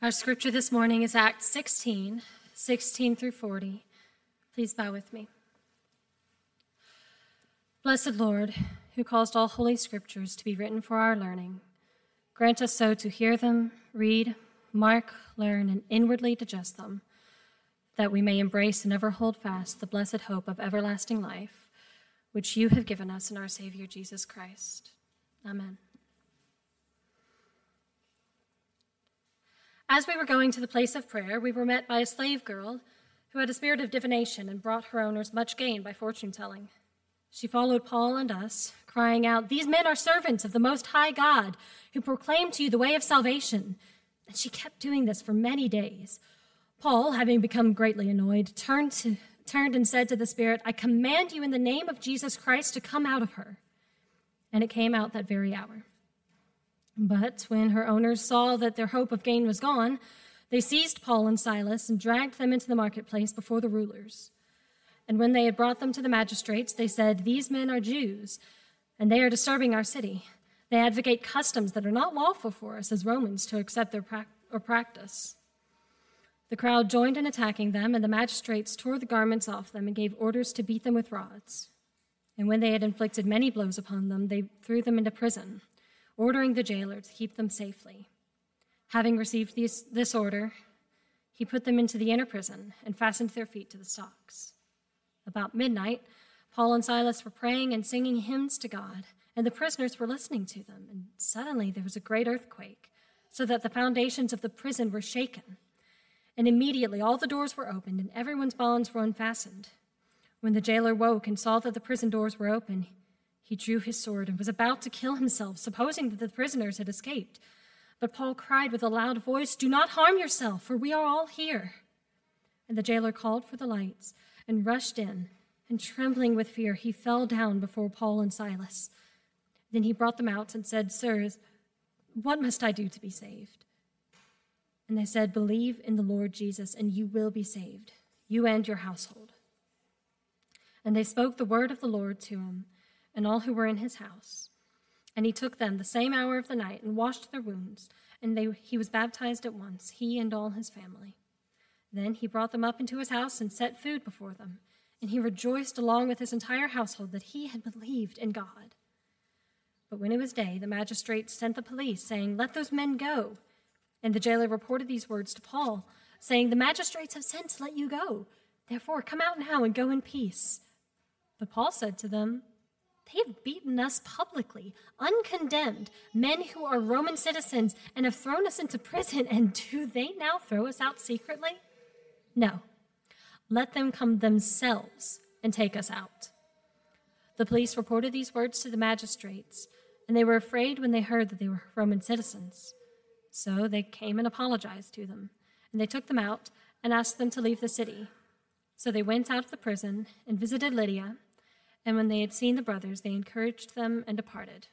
Our scripture this morning is Acts 16, 16 through 40. Please bow with me. Blessed Lord, who caused all holy scriptures to be written for our learning, grant us so to hear them, read, mark, learn, and inwardly digest them, that we may embrace and ever hold fast the blessed hope of everlasting life, which you have given us in our Savior Jesus Christ. Amen. As we were going to the place of prayer, we were met by a slave girl who had a spirit of divination and brought her owners much gain by fortune telling. She followed Paul and us, crying out, These men are servants of the Most High God, who proclaim to you the way of salvation. And she kept doing this for many days. Paul, having become greatly annoyed, turned, to, turned and said to the Spirit, I command you in the name of Jesus Christ to come out of her. And it came out that very hour. But when her owners saw that their hope of gain was gone, they seized Paul and Silas and dragged them into the marketplace before the rulers. And when they had brought them to the magistrates, they said, These men are Jews, and they are disturbing our city. They advocate customs that are not lawful for us as Romans to accept their pra- or practice. The crowd joined in attacking them, and the magistrates tore the garments off them and gave orders to beat them with rods. And when they had inflicted many blows upon them, they threw them into prison ordering the jailer to keep them safely. Having received these, this order, he put them into the inner prison and fastened their feet to the stocks. About midnight, Paul and Silas were praying and singing hymns to God, and the prisoners were listening to them. And suddenly there was a great earthquake, so that the foundations of the prison were shaken. And immediately all the doors were opened, and everyone's bonds were unfastened. When the jailer woke and saw that the prison doors were open, he drew his sword and was about to kill himself, supposing that the prisoners had escaped. But Paul cried with a loud voice, Do not harm yourself, for we are all here. And the jailer called for the lights and rushed in, and trembling with fear, he fell down before Paul and Silas. Then he brought them out and said, Sirs, what must I do to be saved? And they said, Believe in the Lord Jesus, and you will be saved, you and your household. And they spoke the word of the Lord to him and all who were in his house. And he took them the same hour of the night and washed their wounds, and they, he was baptized at once, he and all his family. Then he brought them up into his house and set food before them, and he rejoiced along with his entire household that he had believed in God. But when it was day, the magistrates sent the police, saying, Let those men go. And the jailer reported these words to Paul, saying, The magistrates have sent to let you go. Therefore, come out now and go in peace. But Paul said to them, they have beaten us publicly, uncondemned, men who are Roman citizens, and have thrown us into prison. And do they now throw us out secretly? No. Let them come themselves and take us out. The police reported these words to the magistrates, and they were afraid when they heard that they were Roman citizens. So they came and apologized to them, and they took them out and asked them to leave the city. So they went out of the prison and visited Lydia and when they had seen the brothers, they encouraged them and departed.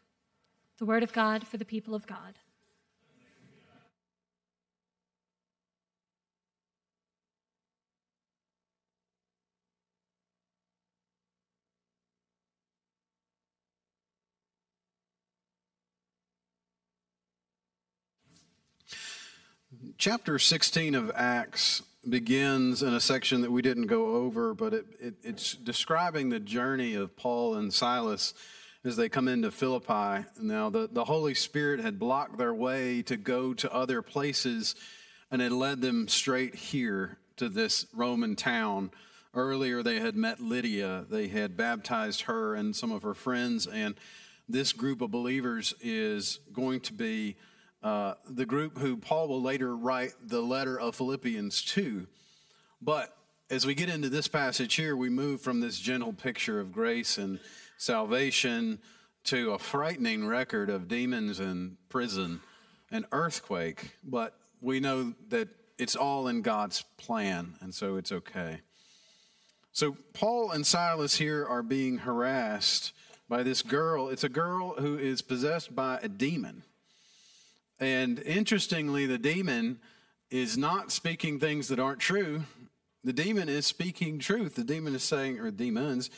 The word of God for the people of God. Chapter 16 of Acts begins in a section that we didn't go over, but it, it, it's describing the journey of Paul and Silas as they come into Philippi. Now, the, the Holy Spirit had blocked their way to go to other places and had led them straight here to this Roman town. Earlier, they had met Lydia, they had baptized her and some of her friends, and this group of believers is going to be uh, the group who Paul will later write the letter of Philippians to. But as we get into this passage here, we move from this gentle picture of grace and salvation to a frightening record of demons and prison and earthquake. But we know that it's all in God's plan, and so it's okay. So, Paul and Silas here are being harassed by this girl. It's a girl who is possessed by a demon. And interestingly, the demon is not speaking things that aren't true. The demon is speaking truth. The demon is saying, or demons,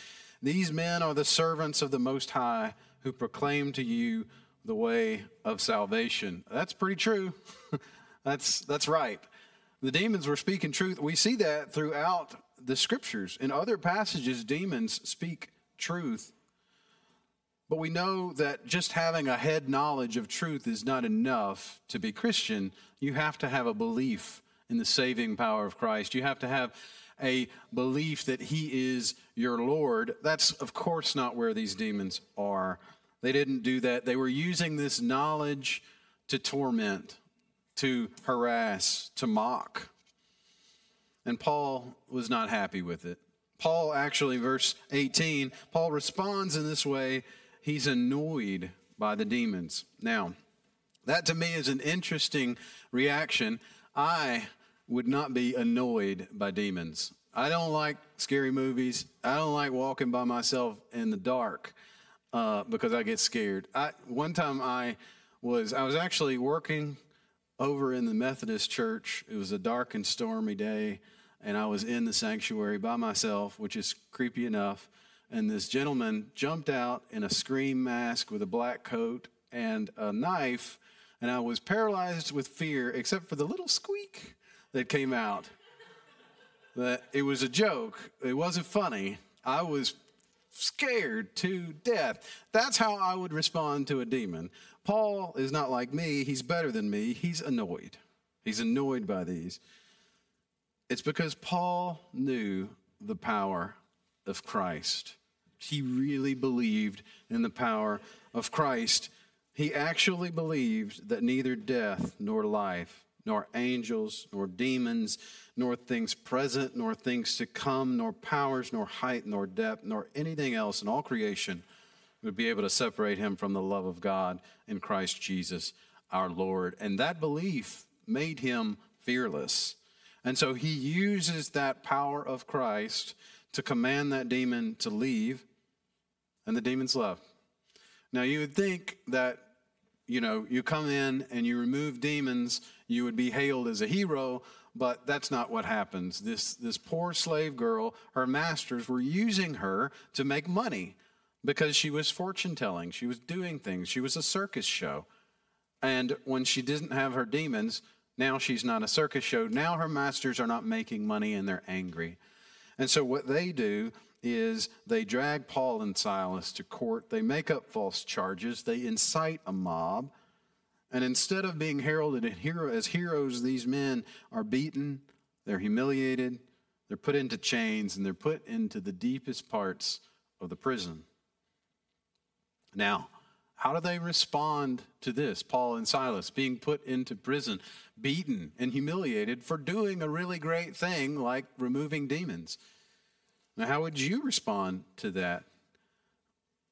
these men are the servants of the Most High who proclaim to you the way of salvation. That's pretty true. That's, that's right. The demons were speaking truth. We see that throughout the scriptures. In other passages, demons speak truth. But we know that just having a head knowledge of truth is not enough to be Christian. You have to have a belief in the saving power of Christ. You have to have a belief that He is your Lord. That's, of course, not where these demons are. They didn't do that. They were using this knowledge to torment, to harass, to mock. And Paul was not happy with it. Paul actually, verse 18, Paul responds in this way he's annoyed by the demons. Now, that to me is an interesting reaction. I would not be annoyed by demons. I don't like scary movies. I don't like walking by myself in the dark uh, because I get scared. I, one time I was I was actually working over in the Methodist church. It was a dark and stormy day, and I was in the sanctuary by myself, which is creepy enough. And this gentleman jumped out in a scream mask with a black coat and a knife, and I was paralyzed with fear, except for the little squeak that came out. That it was a joke. It wasn't funny. I was scared to death. That's how I would respond to a demon. Paul is not like me, he's better than me. He's annoyed. He's annoyed by these. It's because Paul knew the power of Christ. He really believed in the power of Christ. He actually believed that neither death nor life, nor angels, nor demons, nor things present, nor things to come, nor powers, nor height, nor depth, nor anything else in all creation would be able to separate him from the love of God in Christ Jesus our Lord. And that belief made him fearless. And so he uses that power of Christ to command that demon to leave, and the demon's left. Now, you would think that, you know, you come in and you remove demons, you would be hailed as a hero, but that's not what happens. This, this poor slave girl, her masters were using her to make money because she was fortune telling. She was doing things. She was a circus show. And when she didn't have her demons, now she's not a circus show. Now her masters are not making money and they're angry. And so what they do is they drag Paul and Silas to court. They make up false charges. They incite a mob. And instead of being heralded as heroes, these men are beaten, they're humiliated, they're put into chains, and they're put into the deepest parts of the prison. Now, how do they respond to this, Paul and Silas, being put into prison, beaten and humiliated for doing a really great thing like removing demons? Now, how would you respond to that?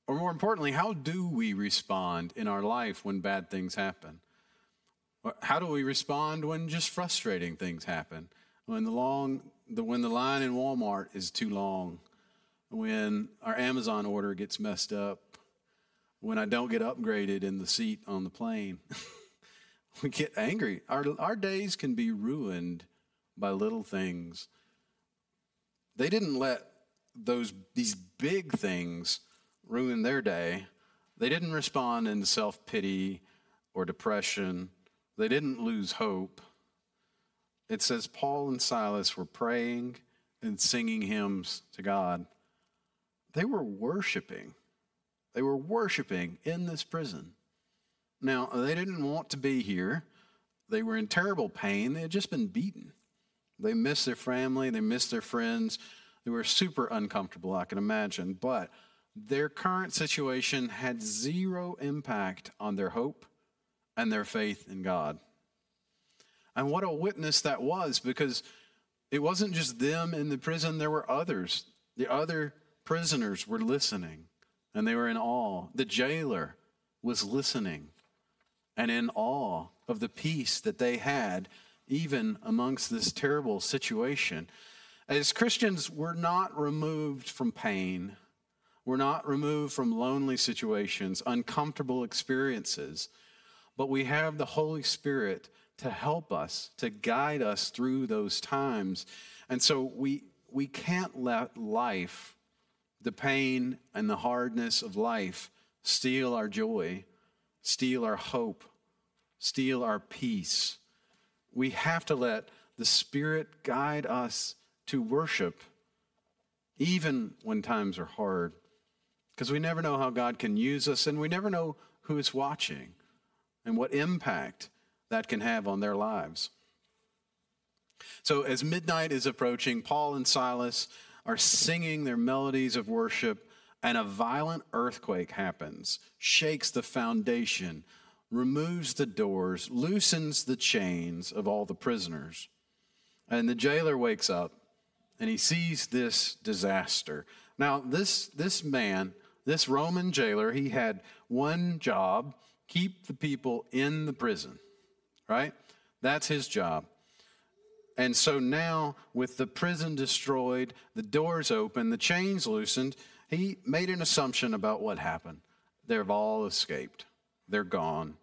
Or more importantly, how do we respond in our life when bad things happen? How do we respond when just frustrating things happen? When the long the when the line in Walmart is too long, when our Amazon order gets messed up, when I don't get upgraded in the seat on the plane. we get angry. Our our days can be ruined by little things. They didn't let those these big things ruin their day. They didn't respond in self pity or depression. They didn't lose hope. It says Paul and Silas were praying and singing hymns to God. They were worshiping. They were worshiping in this prison. Now, they didn't want to be here. They were in terrible pain. They had just been beaten. They missed their family, they missed their friends. They were super uncomfortable, I can imagine. But their current situation had zero impact on their hope and their faith in God. And what a witness that was because it wasn't just them in the prison, there were others. The other prisoners were listening and they were in awe. The jailer was listening and in awe of the peace that they had, even amongst this terrible situation. As Christians, we're not removed from pain we're not removed from lonely situations, uncomfortable experiences, but we have the Holy Spirit to help us, to guide us through those times. And so we, we can't let life, the pain and the hardness of life, steal our joy, steal our hope, steal our peace. we have to let the Spirit guide us to worship, even when times are hard. Because we never know how God can use us, and we never know who is watching and what impact that can have on their lives. So, as midnight is approaching, Paul and Silas are singing their melodies of worship, and a violent earthquake happens, shakes the foundation, removes the doors, loosens the chains of all the prisoners. And the jailer wakes up and he sees this disaster. Now, this, this man, this Roman jailer, he had one job keep the people in the prison, right? That's his job. And so now, with the prison destroyed, the doors open, the chains loosened, he made an assumption about what happened. They've all escaped, they're gone.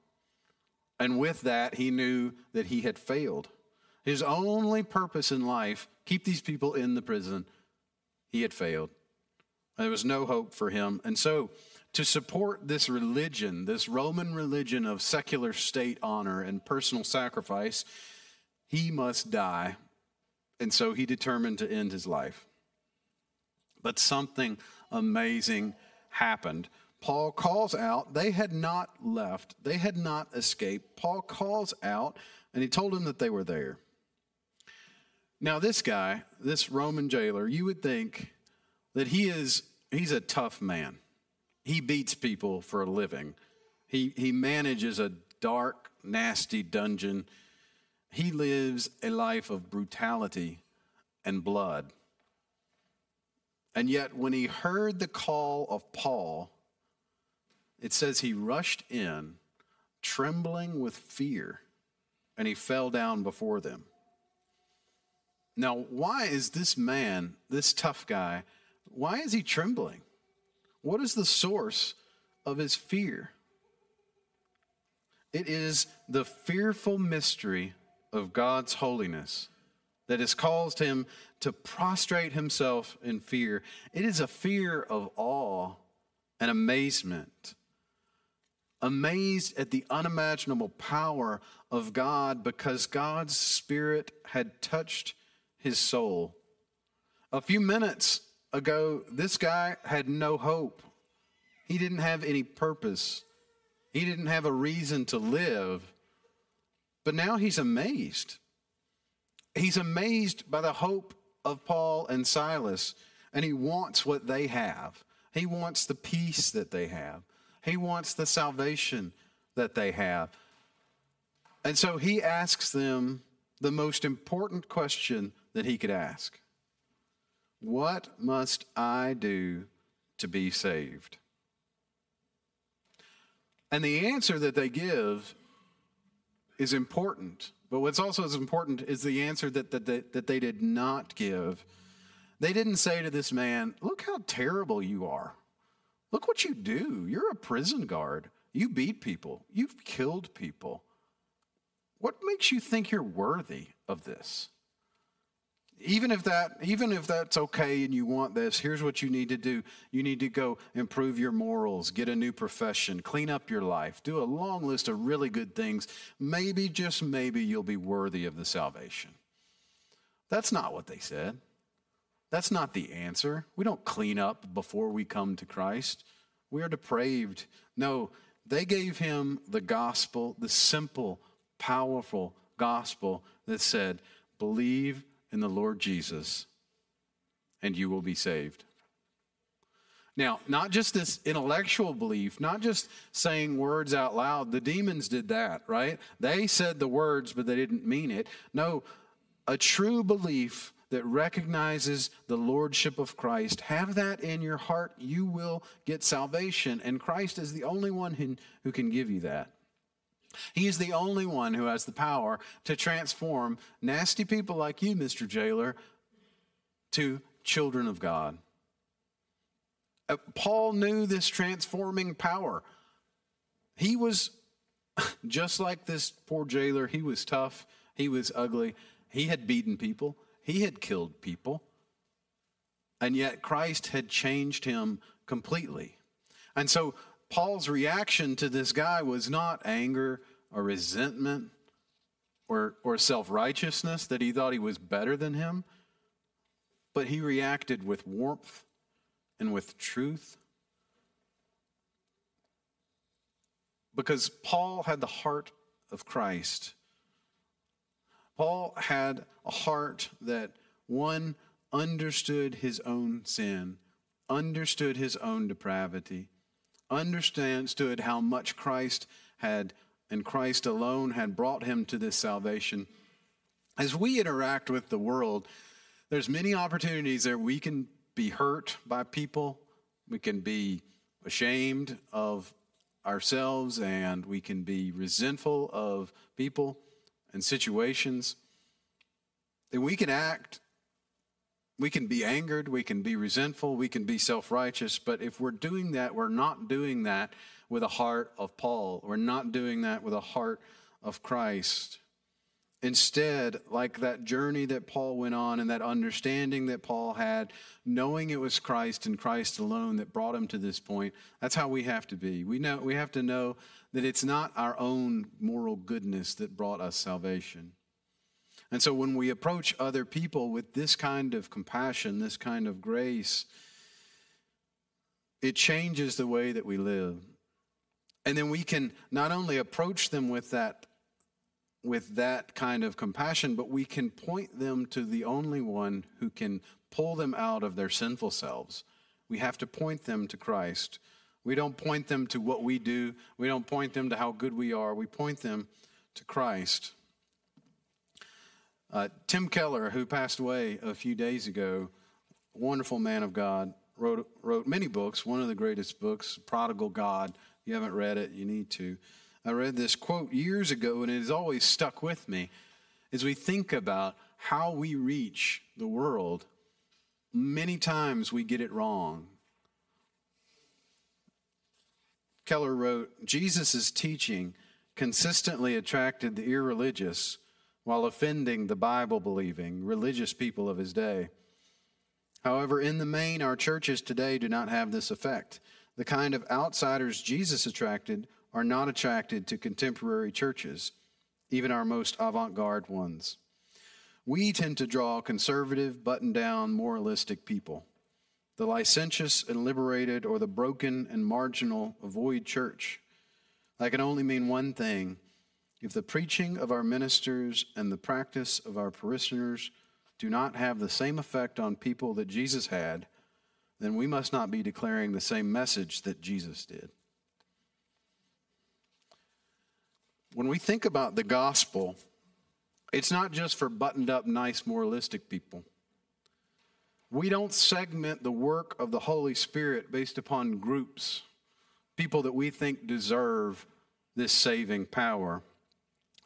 And with that, he knew that he had failed. His only purpose in life, keep these people in the prison, he had failed. There was no hope for him. And so, to support this religion, this Roman religion of secular state honor and personal sacrifice, he must die. And so he determined to end his life. But something amazing happened. Paul calls out, they had not left, they had not escaped. Paul calls out, and he told them that they were there. Now, this guy, this Roman jailer, you would think that he is he's a tough man. He beats people for a living. He he manages a dark, nasty dungeon. He lives a life of brutality and blood. And yet, when he heard the call of Paul, it says he rushed in, trembling with fear, and he fell down before them. Now, why is this man, this tough guy, why is he trembling? What is the source of his fear? It is the fearful mystery of God's holiness that has caused him to prostrate himself in fear. It is a fear of awe and amazement. Amazed at the unimaginable power of God because God's Spirit had touched his soul. A few minutes ago, this guy had no hope. He didn't have any purpose. He didn't have a reason to live. But now he's amazed. He's amazed by the hope of Paul and Silas, and he wants what they have. He wants the peace that they have. He wants the salvation that they have. And so he asks them the most important question that he could ask What must I do to be saved? And the answer that they give is important. But what's also as important is the answer that, that, that, that they did not give. They didn't say to this man, Look how terrible you are. Look what you do. You're a prison guard. You beat people, you've killed people. What makes you think you're worthy of this? Even if that even if that's okay and you want this here's what you need to do. You need to go improve your morals get a new profession clean up your life do a long list of really good things. Maybe just maybe you'll be worthy of the salvation. That's not what they said. That's not the answer. We don't clean up before we come to christ. We are depraved. No they gave him the gospel the simple powerful gospel that said believe in the Lord Jesus, and you will be saved. Now, not just this intellectual belief, not just saying words out loud. The demons did that, right? They said the words, but they didn't mean it. No, a true belief that recognizes the lordship of Christ, have that in your heart, you will get salvation. And Christ is the only one who, can give you that. He is the only one who has the power to transform nasty people like you, Mr. Jailer, to children of God. Uh, Paul knew this transforming power. He was just like this poor jailer. He was tough, he was ugly, he had beaten people, he had killed people. And yet Christ had changed him completely. And so Paul's reaction to this guy was not anger or resentment or, or self righteousness that he thought he was better than him, but he reacted with warmth and with truth. Because Paul had the heart of Christ. Paul had a heart that, one, understood his own sin, understood his own depravity, understood how much Christ had and Christ alone had brought him to this salvation. As we interact with the world, there's many opportunities that we can be hurt by people, we can be ashamed of ourselves, and we can be resentful of people and situations. And we can act we can be angered, we can be resentful, we can be self righteous, but if we're doing that, we're not doing that with a heart of Paul. We're not doing that with a heart of Christ. Instead, like that journey that Paul went on and that understanding that Paul had, knowing it was Christ and Christ alone that brought him to this point, that's how we have to be. We know we have to know that it's not our own moral goodness that brought us salvation. And so when we approach other people with this kind of compassion, this kind of grace, it changes the way that we live. And then we can not only approach them with that with that kind of compassion, but we can point them to the only one who can pull them out of their sinful selves. We have to point them to Christ. We don't point them to what we do. We don't point them to how good we are. We point them to Christ. Uh, Tim Keller, who passed away a few days ago, wonderful man of God, wrote, wrote many books. One of the greatest books, Prodigal God. If you haven't read it, you need to. I read this quote years ago, and it has always stuck with me. As we think about how we reach the world, many times we get it wrong. Keller wrote Jesus' teaching consistently attracted the irreligious while offending the Bible believing, religious people of his day. However, in the main, our churches today do not have this effect. The kind of outsiders Jesus attracted are not attracted to contemporary churches, even our most avant garde ones. We tend to draw conservative, button down, moralistic people. The licentious and liberated, or the broken and marginal, avoid church. That can only mean one thing if the preaching of our ministers and the practice of our parishioners do not have the same effect on people that Jesus had, then we must not be declaring the same message that Jesus did. When we think about the gospel, it's not just for buttoned up, nice, moralistic people. We don't segment the work of the Holy Spirit based upon groups, people that we think deserve this saving power.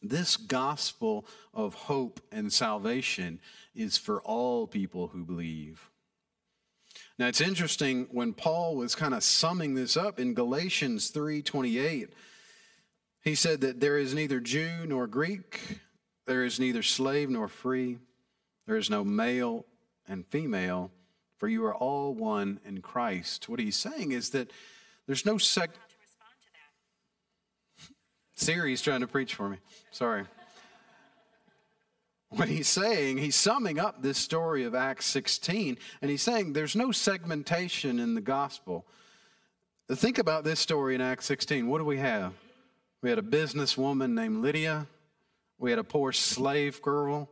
This gospel of hope and salvation is for all people who believe. Now it's interesting when Paul was kind of summing this up in Galatians 3:28 he said that there is neither Jew nor Greek there is neither slave nor free there is no male and female for you are all one in Christ. What he's saying is that there's no sec Siri's trying to preach for me. Sorry. What he's saying, he's summing up this story of Acts 16, and he's saying there's no segmentation in the gospel. Think about this story in Acts 16. What do we have? We had a businesswoman named Lydia. We had a poor slave girl.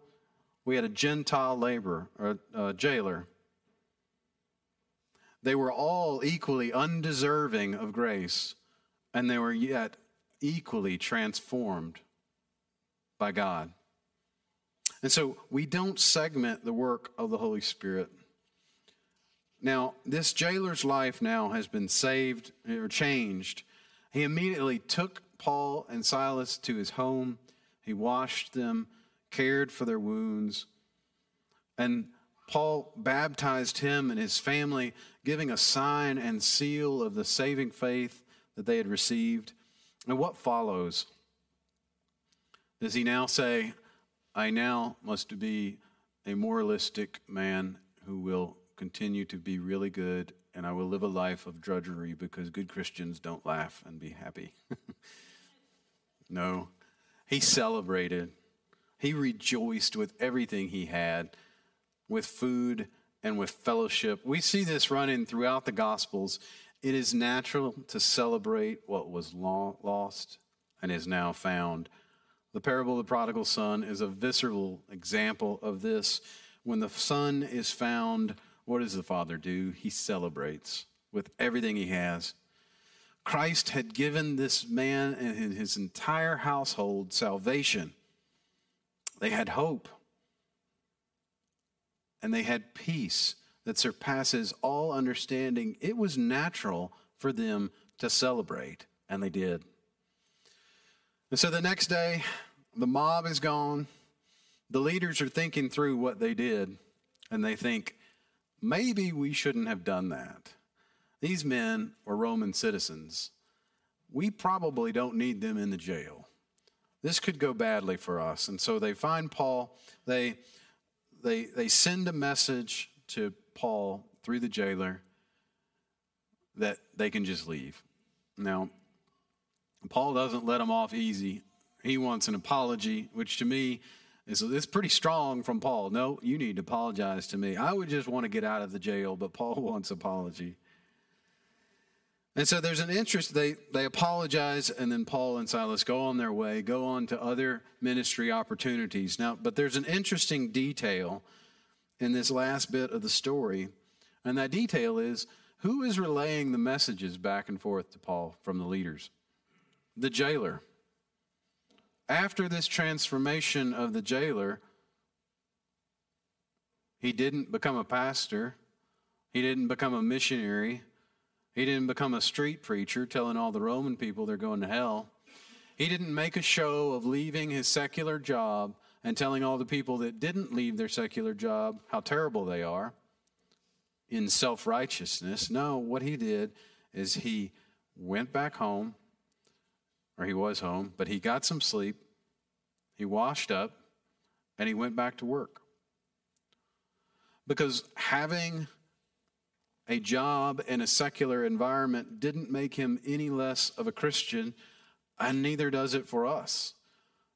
We had a Gentile laborer, or a jailer. They were all equally undeserving of grace, and they were yet equally transformed by God. And so we don't segment the work of the Holy Spirit. Now, this jailer's life now has been saved or changed. He immediately took Paul and Silas to his home. He washed them, cared for their wounds. And Paul baptized him and his family, giving a sign and seal of the saving faith that they had received. And what follows? Does he now say, I now must be a moralistic man who will continue to be really good and I will live a life of drudgery because good Christians don't laugh and be happy? no. He celebrated He rejoiced with everything he had, with food and with fellowship. We see this running throughout the Gospels. It is natural to celebrate what was lost and is now found. The parable of the prodigal son is a visceral example of this. When the son is found, what does the father do? He celebrates with everything he has. Christ had given this man and his entire household salvation. They had hope. And they had peace that surpasses all understanding. It was natural for them to celebrate, and they did. And so the next day, the mob is gone. The leaders are thinking through what they did, and they think, maybe we shouldn't have done that. These men were Roman citizens. We probably don't need them in the jail. This could go badly for us. And so they find Paul. They, they, they send a message to Paul through the jailer that they can just leave. Now, Paul doesn't let them off easy. He wants an apology, which to me is it's pretty strong from Paul. No, you need to apologize to me. I would just want to get out of the jail, but Paul wants apology. And so there's an interest. They, they apologize, and then Paul and Silas go on their way, go on to other ministry opportunities. Now, but there's an interesting detail in this last bit of the story, and that detail is who is relaying the messages back and forth to Paul from the leaders? the jailer. After this transformation of the jailer, he didn't become a pastor, he didn't become a missionary, he didn't become a street preacher telling all the Roman people they're going to hell. He didn't make a show of leaving his secular job and telling all the people that didn't leave their secular job how terrible they are in self righteousness. No, what he did is he went back home or he was home, but he got some sleep, he washed up, and he went back to work. Because having a job in a secular environment didn't make him any less of a Christian, and neither does it for us.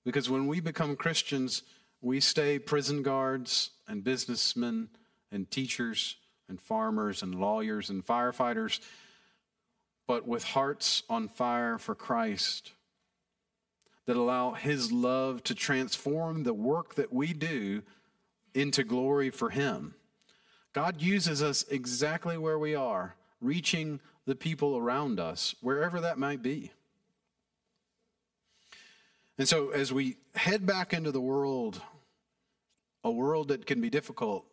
Because when we become Christians, we stay prison guards and businessmen and teachers and farmers and lawyers and firefighters but with hearts on fire for Christ that allow His love to transform the work that we do into glory for Him. God uses us exactly where we are, reaching the people around us, wherever that might be. And so, as we head back into the world, a world that can be difficult,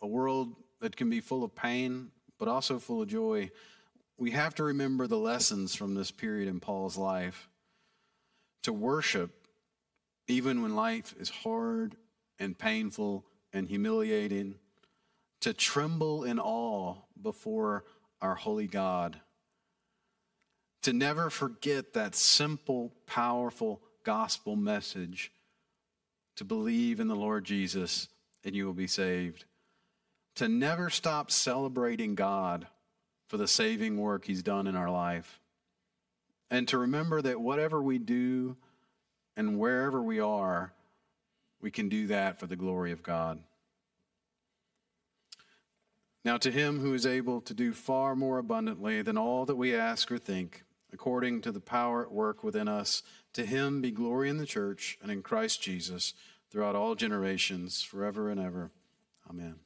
a world that can be full of pain, but also full of joy, we have to remember the lessons from this period in Paul's life. To worship, even when life is hard and painful and humiliating, to tremble in awe before our holy God. To never forget that simple, powerful gospel message to believe in the Lord Jesus and you will be saved. To never stop celebrating God for the saving work He's done in our life. And to remember that whatever we do and wherever we are, we can do that for the glory of God. Now, to him who is able to do far more abundantly than all that we ask or think, according to the power at work within us, to him be glory in the church and in Christ Jesus throughout all generations, forever and ever. Amen.